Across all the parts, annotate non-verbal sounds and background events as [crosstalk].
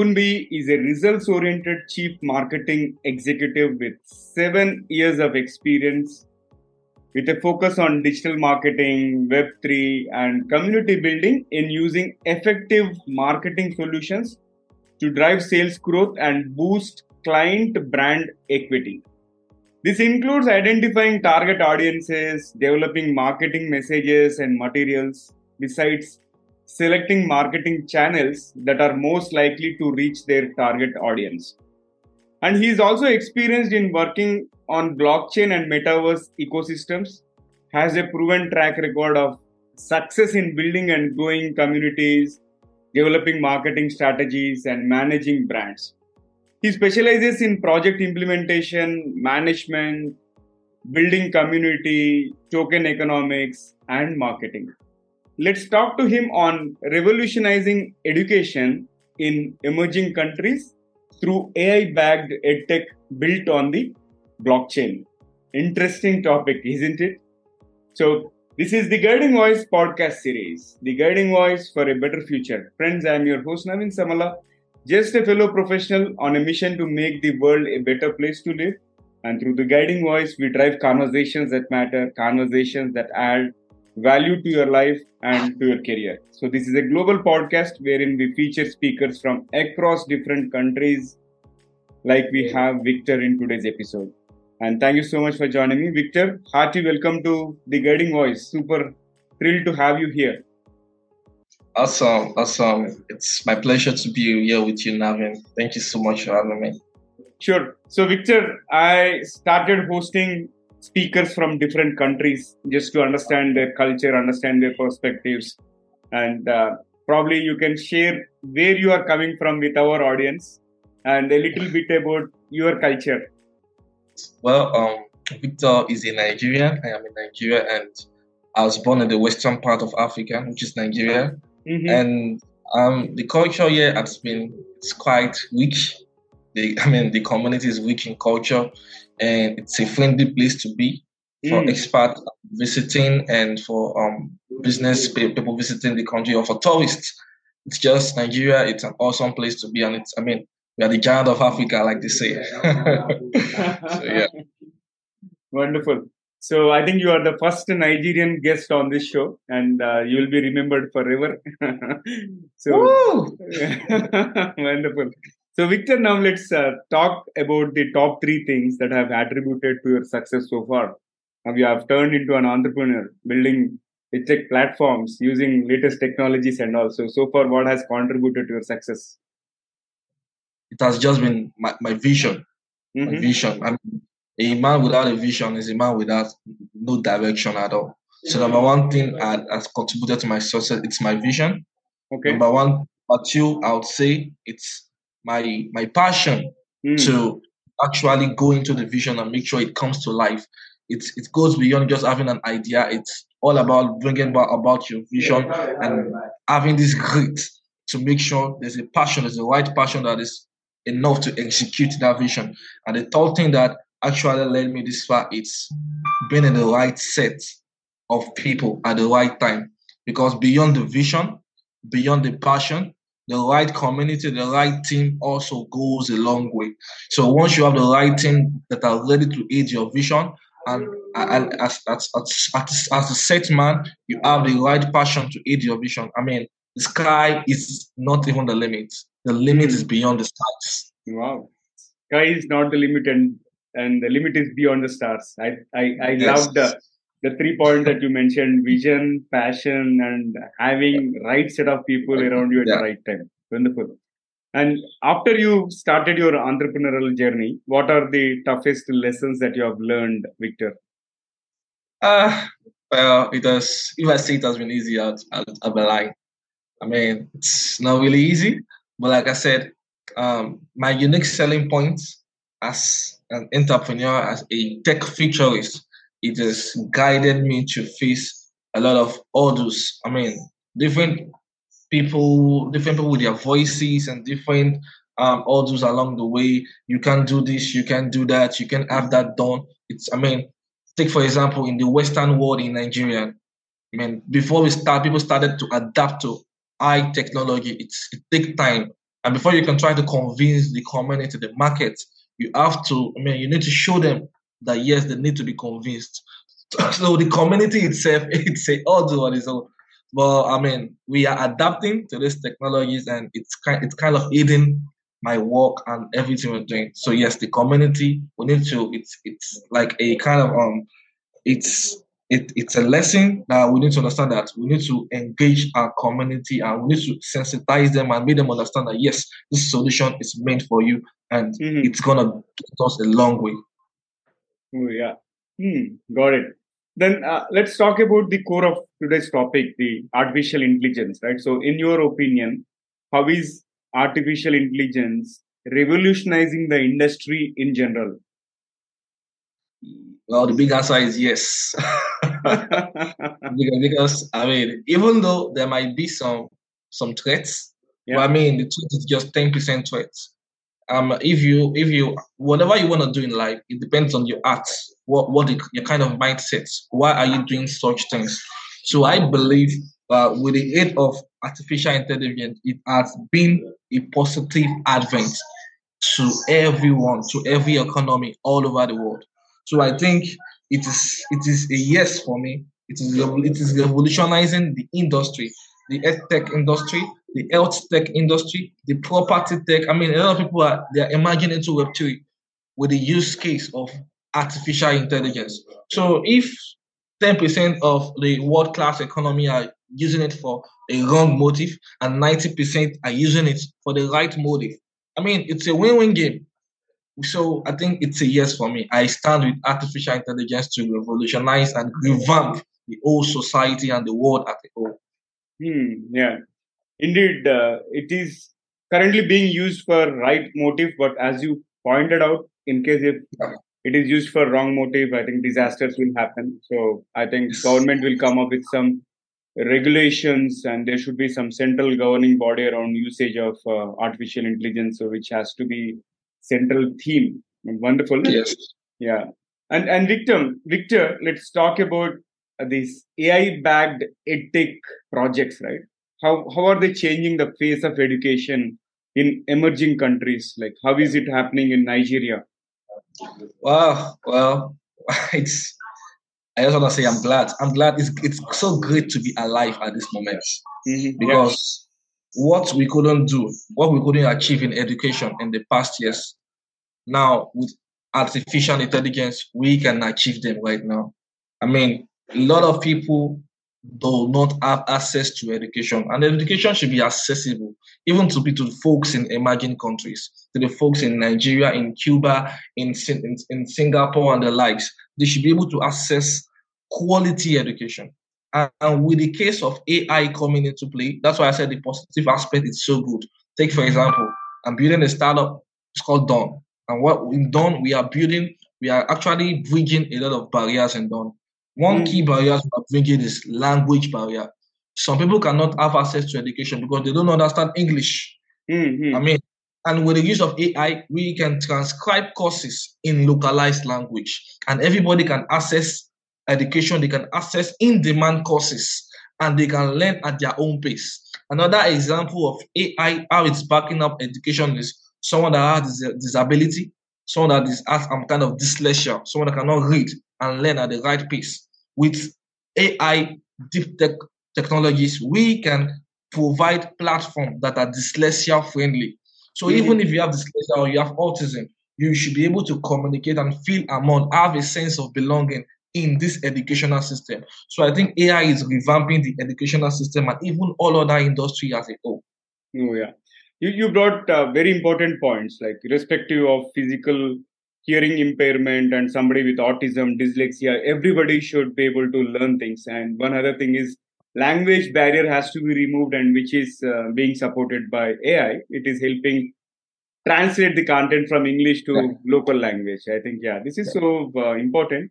Ogunbiyi is a results oriented chief marketing executive with seven years of experience with a focus on digital marketing, Web3, and community building in using effective marketing solutions to drive sales growth and boost client brand equity. This includes identifying target audiences, developing marketing messages and materials, besides selecting marketing channels that are most likely to reach their target audience. And he is also experienced in working on blockchain and metaverse ecosystems, has a proven track record of success in building and growing communities, developing marketing strategies, and managing brands. He specializes in project implementation, management, building community, token economics, and marketing. Let's talk to him on revolutionizing education in emerging countries through AI backed edtech built on the blockchain. Interesting topic, isn't it? So, this is the Guiding Voice podcast series, the Guiding Voice for a Better Future. Friends, I am your host Naveen Samala just a fellow professional on a mission to make the world a better place to live. And through the guiding voice, we drive conversations that matter, conversations that add value to your life and to your career. So, this is a global podcast wherein we feature speakers from across different countries, like we have Victor in today's episode. And thank you so much for joining me, Victor. Hearty welcome to the Guiding Voice. Super thrilled to have you here. Awesome, awesome. It's my pleasure to be here with you, Naveen. Thank you so much for having me. Sure. So, Victor, I started hosting speakers from different countries just to understand their culture, understand their perspectives, and uh, probably you can share where you are coming from with our audience and a little bit about your culture. Well, um, Victor is a Nigerian. I am in Nigeria, and I was born in the western part of Africa, which is Nigeria. Mm-hmm. And um, the culture here has been it's quite rich. The, I mean, the community is rich in culture, and it's a friendly place to be for mm. expats visiting and for um, business people visiting the country or for tourists. It's just Nigeria. It's an awesome place to be, and it's I mean we are the giant of Africa, like they say. [laughs] so yeah, [laughs] wonderful. So I think you are the first Nigerian guest on this show, and uh, you will be remembered forever. [laughs] so wonderful. So Victor, now let's uh, talk about the top three things that have attributed to your success so far. Now you have turned into an entrepreneur, building tech platforms using latest technologies, and also so far, what has contributed to your success? It has just been my, my vision. Mm-hmm. My vision. I mean, a man without a vision is a man without no direction at all. So number one thing that has contributed to my success, it's my vision. Okay. Number one, but two, I would say it's my my passion mm. to actually go into the vision and make sure it comes to life. It it goes beyond just having an idea. It's all about bringing about, about your vision and having this grit to make sure there's a passion, there's a right passion that is enough to execute that vision. And the third thing that actually led me this far it's being in the right set of people at the right time because beyond the vision beyond the passion the right community the right team also goes a long way. So once you have the right team that are ready to aid your vision and, and as, as, as, as, a set man you have the right passion to aid your vision. I mean the sky is not even the limit. The limit is beyond the stars. Wow. Sky is not the limit and and the limit is beyond the stars. I I, I yes. love the the three points that you mentioned: vision, passion, and having right set of people around you at yeah. the right time. Wonderful. And after you started your entrepreneurial journey, what are the toughest lessons that you have learned, Victor? Uh, well, it has. If I say it has been easy, I'll, I'll, be lying. I mean, it's not really easy, but like I said, um, my unique selling points as an entrepreneur, as a tech futurist, it has guided me to face a lot of hurdles. I mean, different people, different people with their voices and different um, along the way. You can do this, you can do that, you can have that done. It's, I mean, take for example, in the Western world in Nigeria, I mean, before we start, people started to adapt to high technology. It's, it takes time And before you can try to convince the community, the market, you have to, I mean, you need to show them that yes, they need to be convinced. [laughs] So the community itself, [laughs] it's a all do on its own. But I mean, we are adapting to these technologies and it's kind it's kind of aiding my work and everything we're doing. So yes, the community, we need to it's it's like a kind of um it's it, it's a lesson that we need to understand that we need to engage our community and we need to sensitize them and make them understand that yes, this solution is meant for you and mm-hmm. it's gonna get us a long way. Oh, yeah, hmm, got it. Then uh, let's talk about the core of today's topic, the artificial intelligence, right? So, in your opinion, how is artificial intelligence revolutionizing the industry in general? Well, the big answer is yes. [laughs] because, because, I mean, even though there might be some some threats, yeah. I mean, the truth is just ten percent threats. Um, if you if you whatever you want to do in life, it depends on your art, what what the, your kind of mindset. Why are you doing such things? So I believe uh, with the aid of artificial intelligence, it has been a positive advent to everyone, to every economy all over the world. So I think it is it is a yes for me. It is it is revolutionizing the industry, the tech industry, the health tech industry, the property tech. I mean, a lot of people are they are emerging into Web three with the use case of artificial intelligence. So if 10% of the world class economy are using it for a wrong motive and 90% are using it for the right motive. I mean, it's a win win game. So I think it's a yes for me. I stand with artificial intelligence to revolutionize and revamp the whole society and the world at a whole. Hmm, yeah, indeed, uh, it is currently being used for right motive, but as you pointed out, in case if it is used for wrong motive, I think disasters will happen. So I think government will come up with some regulations and there should be some central governing body around usage of uh, artificial intelligence, so which has to be central theme. Wonderful. Yes. Yeah. And and Victor, Victor, let's talk about these AI-backed edtech projects, right? How how are they changing the face of education in emerging countries? Like how is it happening in Nigeria? Wow. Well, [laughs] it's. I just want to say I'm glad. I'm glad it's it's so great to be alive at this moment mm-hmm. because what we couldn't do, what we couldn't achieve in education in the past years, now with artificial intelligence, we can achieve them right now. I mean, a lot of people do not have access to education, and education should be accessible even to be to the folks in emerging countries, to the folks in Nigeria, in Cuba, in, in, in Singapore, and the likes. They should be able to access quality education. And with the case of AI coming into play, that's why I said the positive aspect is so good. Take, for example, I'm building a startup, it's called Dawn. And what in Dawn, we are building, we are actually bridging a lot of barriers in Dawn. One mm. key barrier are bringing is language barrier. Some people cannot have access to education because they don't understand English. Mm-hmm. I mean, and with the use of AI, we can transcribe courses in localized language, and everybody can access education, they can access in demand courses and they can learn at their own pace. Another example of AI, how it's backing up education is someone that has a disability, someone that is has some kind of dyslexia, someone that cannot read and learn at the right pace. With AI deep tech technologies, we can provide platforms that are dyslexia friendly. So mm-hmm. even if you have dyslexia or you have autism, you should be able to communicate and feel among, have a sense of belonging in this educational system. So I think AI is revamping the educational system and even all other industry as a whole. Oh yeah, you you brought uh, very important points like irrespective of physical hearing impairment and somebody with autism, dyslexia, everybody should be able to learn things. And one other thing is language barrier has to be removed and which is uh, being supported by AI. It is helping translate the content from English to yeah. local language. I think yeah, this is yeah. so uh, important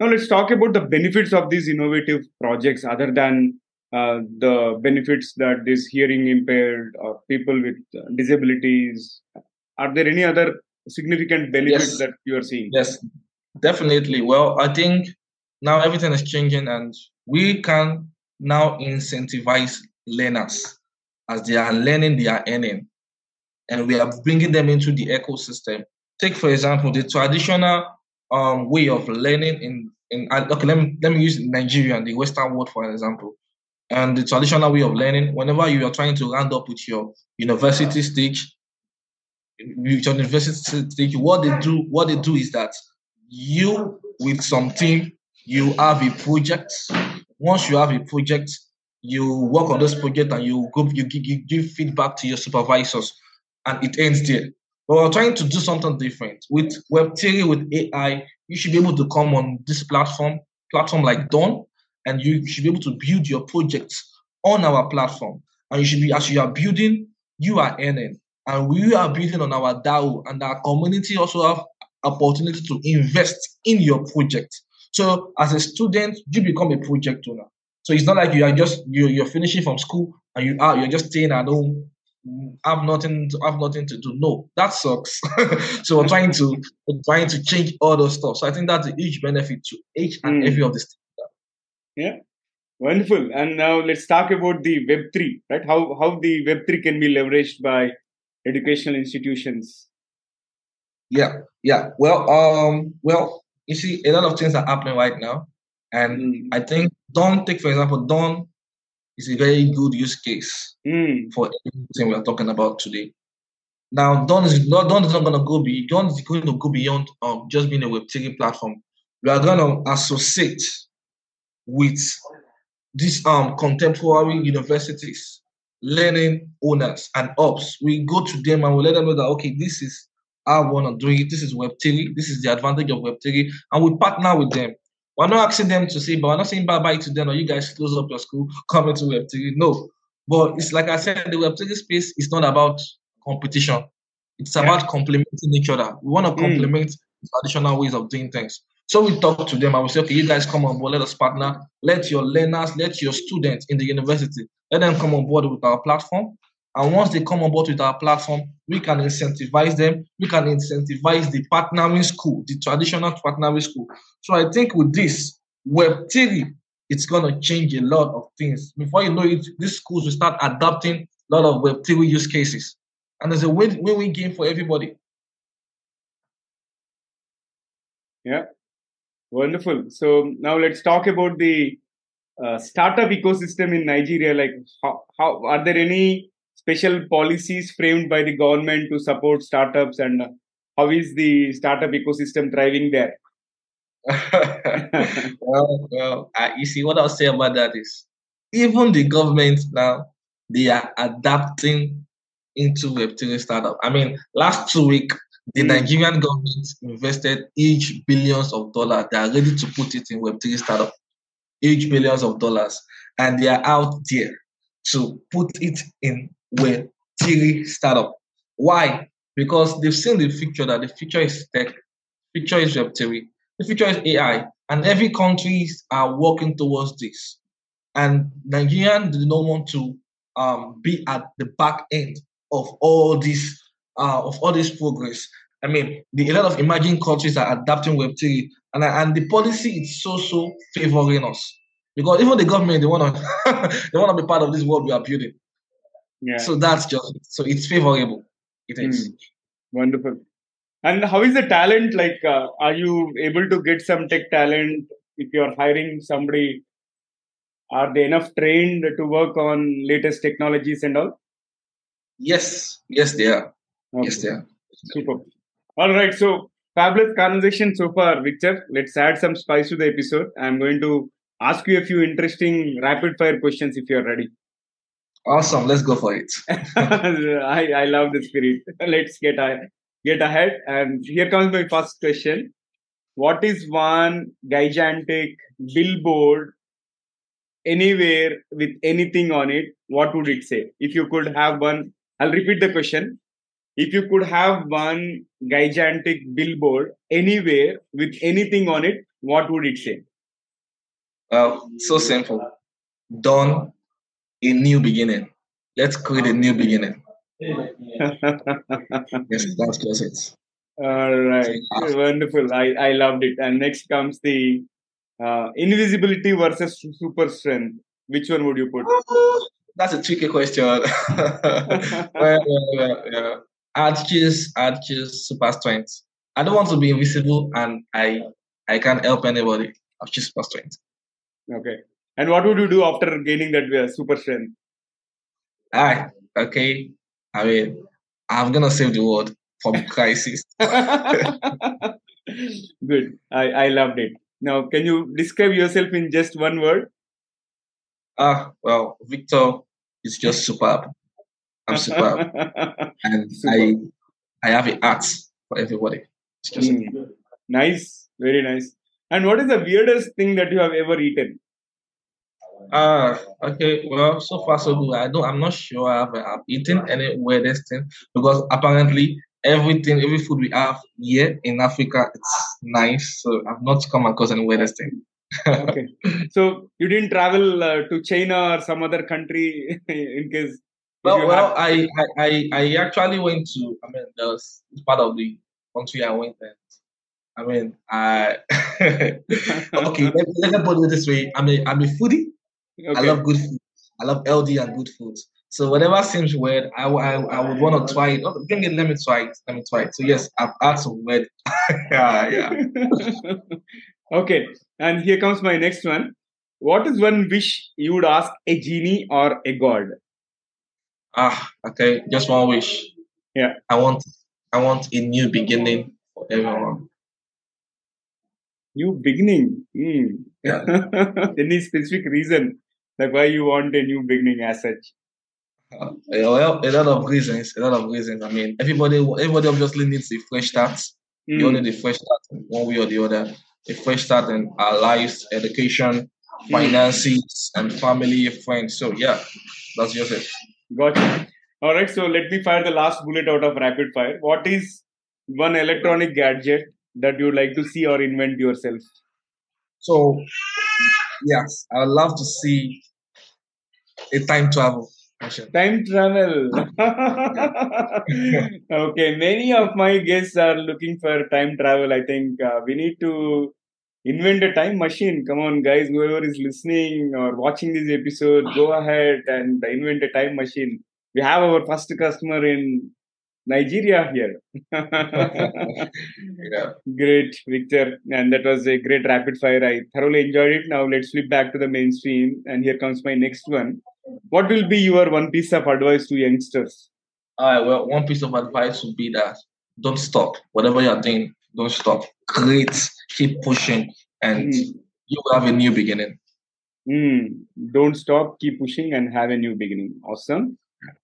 now let's talk about the benefits of these innovative projects other than uh, the benefits that these hearing impaired or people with uh, disabilities. Are there any other significant benefits yes. that you are seeing? Yes, definitely. Well, I think now everything is changing and we can now incentivize learners as they are learning, they are earning. and we are bringing them into the ecosystem. Take, for example, the traditional um, way of learning in, in uh, okay, let me, let me use Nigeria and the Western world, for example. And the traditional way of learning, whenever you are trying to round up with your university stage, with your university what they do, what they do is that you with some team, you have a project. Once you have a project, you work on this project and you go you give, you give feedback to your supervisors and it ends there. But we're trying to do something different. With web3 with ai you should be able to come on this platform platform like dawn and you should be able to build your projects on our platform. And you should be as you are building you are earning and we are building on our dao and our community also have opportunity to invest in your project so as a student you become a project owner so it's not like you are just you you're finishing from school and you are you're just staying at home. Have nothing to have nothing to do. No, that sucks. [laughs] so we're trying to we're trying to change all those stuff. So I think that's a huge benefit to each and mm. every of this. Yeah. Wonderful. And now let's talk about the Web3, right? How how the Web3 can be leveraged by educational institutions. Yeah, yeah. Well, um, well, you see, a lot of things are happening right now. And mm. I think Dawn, take for example, Dawn is a very good use case mm. for everything we are talking about today. Now, Dawn is not Dawn is not going to go be Dawn is going to go beyond um, just being a Web3 platform. We are going to associate with these um contemporary universities, learning owners and ops. We go to them and we let them know that okay, this is how we want to do it. This is Web3. This is the advantage of Web3, and we partner with them. We're not asking them to say, but we're not saying bye bye to them or you guys close up your school, [laughs] come into Web3. No. But it's like I said, the Web3 space is not about competition. It's about complementing each other. We want to hmm. complement mm. traditional ways of doing things. So we talk to them and we say, okay, you guys come on board, let us partner. Let your learners, let your students in the university, let them come on board with our platform. And once they come on board with our platform, we can incentivize them. We can incentivize the partnering school, the traditional partnering school. So I think with this Web3, it's going to change a lot of things. Before you know it, these schools will start adopting a lot of Web3 use cases. And there's a win-win game for everybody. Yeah, wonderful. So now let's talk about the uh, startup ecosystem in Nigeria. Like, how, how are there any special policies framed by the government to support startups and how is the startup ecosystem thriving there [laughs] well, well uh, you see what i'll say about that is even the government now they are adapting into web3 startup i mean last two week the mm. nigerian government invested each billions of dollars they are ready to put it in web3 startup huge billions of dollars and they are out there to put it in web three startup. Why? Because they've seen the future that the future is tech, future is Web3, the future is AI, and every countries are working towards this. And Nigerian do not want to um, be at the back end of all this uh, of all this progress. I mean, the, a lot of emerging countries are adapting Web3, and and the policy is so so favoring us because even the government they want to [laughs] they want to be part of this world we are building. Yeah. So that's just so it's favorable. It is mm. wonderful. And how is the talent? Like, uh, are you able to get some tech talent if you're hiring somebody? Are they enough trained to work on latest technologies and all? Yes, yes, they are. Okay. Yes, they are. Super. All right. So, fabulous conversation so far, Victor. Let's add some spice to the episode. I'm going to ask you a few interesting rapid fire questions if you're ready. Awesome. Let's go for it. [laughs] I, I love the spirit. Let's get, get ahead. And here comes my first question. What is one gigantic billboard anywhere with anything on it? What would it say? If you could have one, I'll repeat the question. If you could have one gigantic billboard anywhere with anything on it, what would it say? Well, so simple. Dawn a new beginning. Let's create a new beginning. [laughs] yes, that's just it. All right, wonderful. I, I loved it. And next comes the uh, invisibility versus super strength. Which one would you put? [laughs] That's a tricky question. [laughs] well, well, well, Choose I'd super strength. I don't want to be invisible and I I can't help anybody. I'll super strength. Okay. And what would you do after gaining that uh, super strength? Ah, okay. I mean, I'm gonna save the world from [laughs] crisis. [laughs] Good. I, I loved it. Now, can you describe yourself in just one word? Ah, well, Victor is just superb. I'm superb, [laughs] and. I I have a art for everybody. It's just mm. nice, very nice. And what is the weirdest thing that you have ever eaten? Ah, uh, okay. Well, so far so good. I don't. I'm not sure I've, I've eaten any weirdest thing because apparently everything, every food we have here in Africa, it's nice. So I've not come across any weirdest thing. okay. So you didn't travel uh, to China or some other country [laughs] in case. Well, well, I, I, I actually went to. I mean, there's part of the country I went there. I mean, I [laughs] [laughs] okay. let, let me put it this way. I'm a I'm a foodie. Okay. I love good food. I love LD and good food. So whatever seems weird, I, I, I would want to try it. Oh, bring it, let me try it. Let me try it. So yes, I've had some weird. [laughs] yeah, yeah. okay, and here comes my next one. What is one wish you would ask a genie or a god? Ah, okay, just one wish. Yeah. I want I want a new beginning for everyone. New beginning. Mm. Yeah. [laughs] Any specific reason like why you want a new beginning as such? Uh, well, a lot of reasons. A lot of reasons. I mean, everybody, everybody obviously needs a fresh start. Mm. You need a fresh start one way or the other. A fresh start in our lives, education, mm. finances, and family, friends. So yeah, that's just it. Gotcha. All right. So let me fire the last bullet out of rapid fire. What is one electronic gadget that you would like to see or invent yourself? So, yes, I would love to see a time travel Time travel. [laughs] okay, many of my guests are looking for time travel. I think uh, we need to invent a time machine. Come on, guys, whoever is listening or watching this episode, go ahead and invent a time machine. We have our first customer in Nigeria here. [laughs] yeah. Great, Victor. And that was a great rapid fire. I thoroughly enjoyed it. Now let's flip back to the mainstream. And here comes my next one. What will be your one piece of advice to youngsters? Right, well, one piece of advice would be that don't stop. Whatever you're doing, don't stop. Great. Keep pushing and mm. you will have a new beginning. Mm. Don't stop, keep pushing and have a new beginning. Awesome.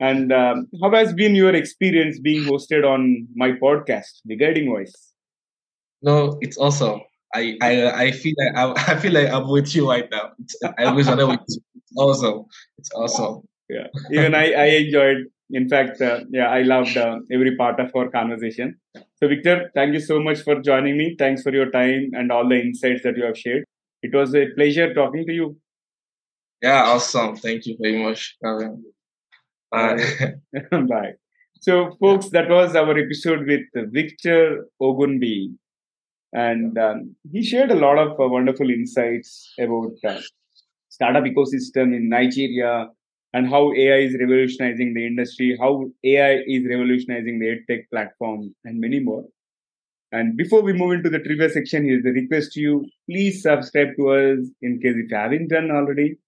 And um, how has been your experience being hosted on my podcast, The Guiding Voice? No, it's awesome. I I, I feel like I, [laughs] I feel like I'm with you right now. It's, I wish I know it's awesome. It's awesome. Yeah, even I I enjoyed. In fact, uh, yeah, I loved uh, every part of our conversation. So, Victor, thank you so much for joining me. Thanks for your time and all the insights that you have shared. It was a pleasure talking to you. Yeah, awesome. Thank you very much. Bye. [laughs] Bye. So, folks, that was our episode with Victor Ogunbiyi. And um, he shared a lot of uh, wonderful insights about uh, startup ecosystem in Nigeria and how AI is revolutionizing the industry, how AI is revolutionizing the EdTech platform, and many more. And before we move into the trivia section, here's the request to you please subscribe to us in case if you haven't done already.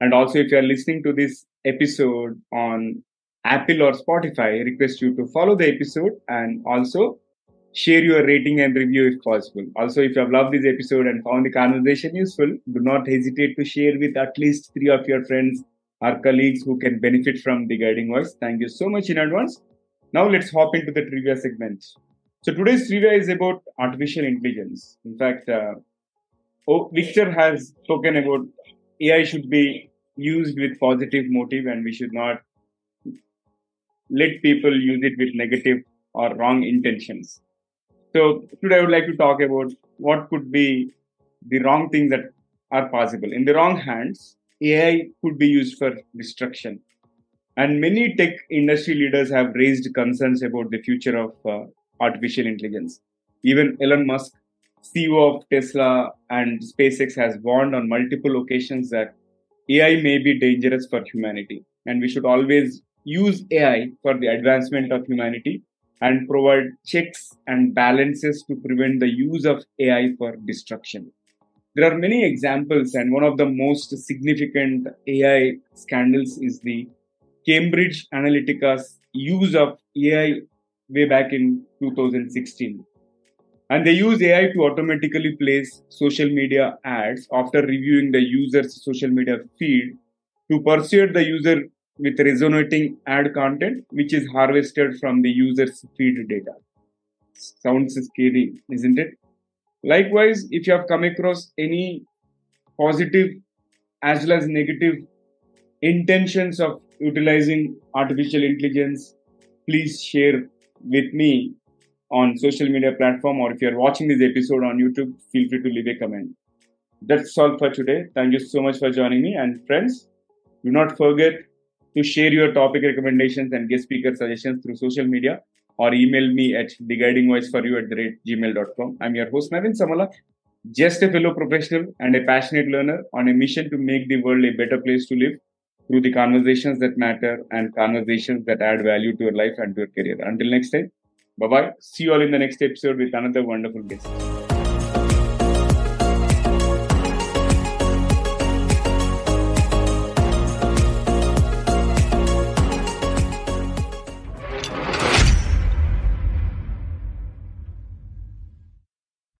And also, if you are listening to this episode on Apple or Spotify, I request you to follow the episode and also share your rating and review if possible. Also, if you have loved this episode and found the conversation useful, do not hesitate to share with at least three of your friends or colleagues who can benefit from the guiding voice. Thank you so much in advance. Now, let's hop into the trivia segment. So, today's trivia is about artificial intelligence. In fact, uh, oh, Victor has spoken about AI should be used with positive motive and we should not let people use it with negative or wrong intentions. So today I would like to talk about what could be the wrong things that are possible. In the wrong hands, AI could be used for destruction. And many tech industry leaders have raised concerns about the future of uh, artificial intelligence. Even Elon Musk, CEO of Tesla and SpaceX, has warned on multiple occasions that AI may be dangerous for humanity. And we should always use AI for the advancement of humanity and provide checks and balances to prevent the use of AI for destruction. There are many examples, and one of the most significant AI scandals is the Cambridge Analytica's use of AI way back in 2016. And they use AI to automatically place social media ads after reviewing the user's social media feed to persuade the user with resonating ad content, which is harvested from the user's feed data. Sounds scary, isn't it? Likewise, if you have come across any positive as well as negative intentions of utilizing artificial intelligence, please share with me on social media platform or if you're watching this episode on YouTube, feel free to leave a comment. That's all for today. Thank you so much for joining me. And friends, do not forget to share your topic recommendations and guest speaker suggestions through social media or email me at theguidingvoiceforyou at the rate gmail.com. I'm your host, Naveen Samala, just a fellow professional and a passionate learner on a mission to make the world a better place to live through the conversations that matter and conversations that add value to your life and to your career. Until next time, bye bye. See you all in the next episode with another wonderful guest.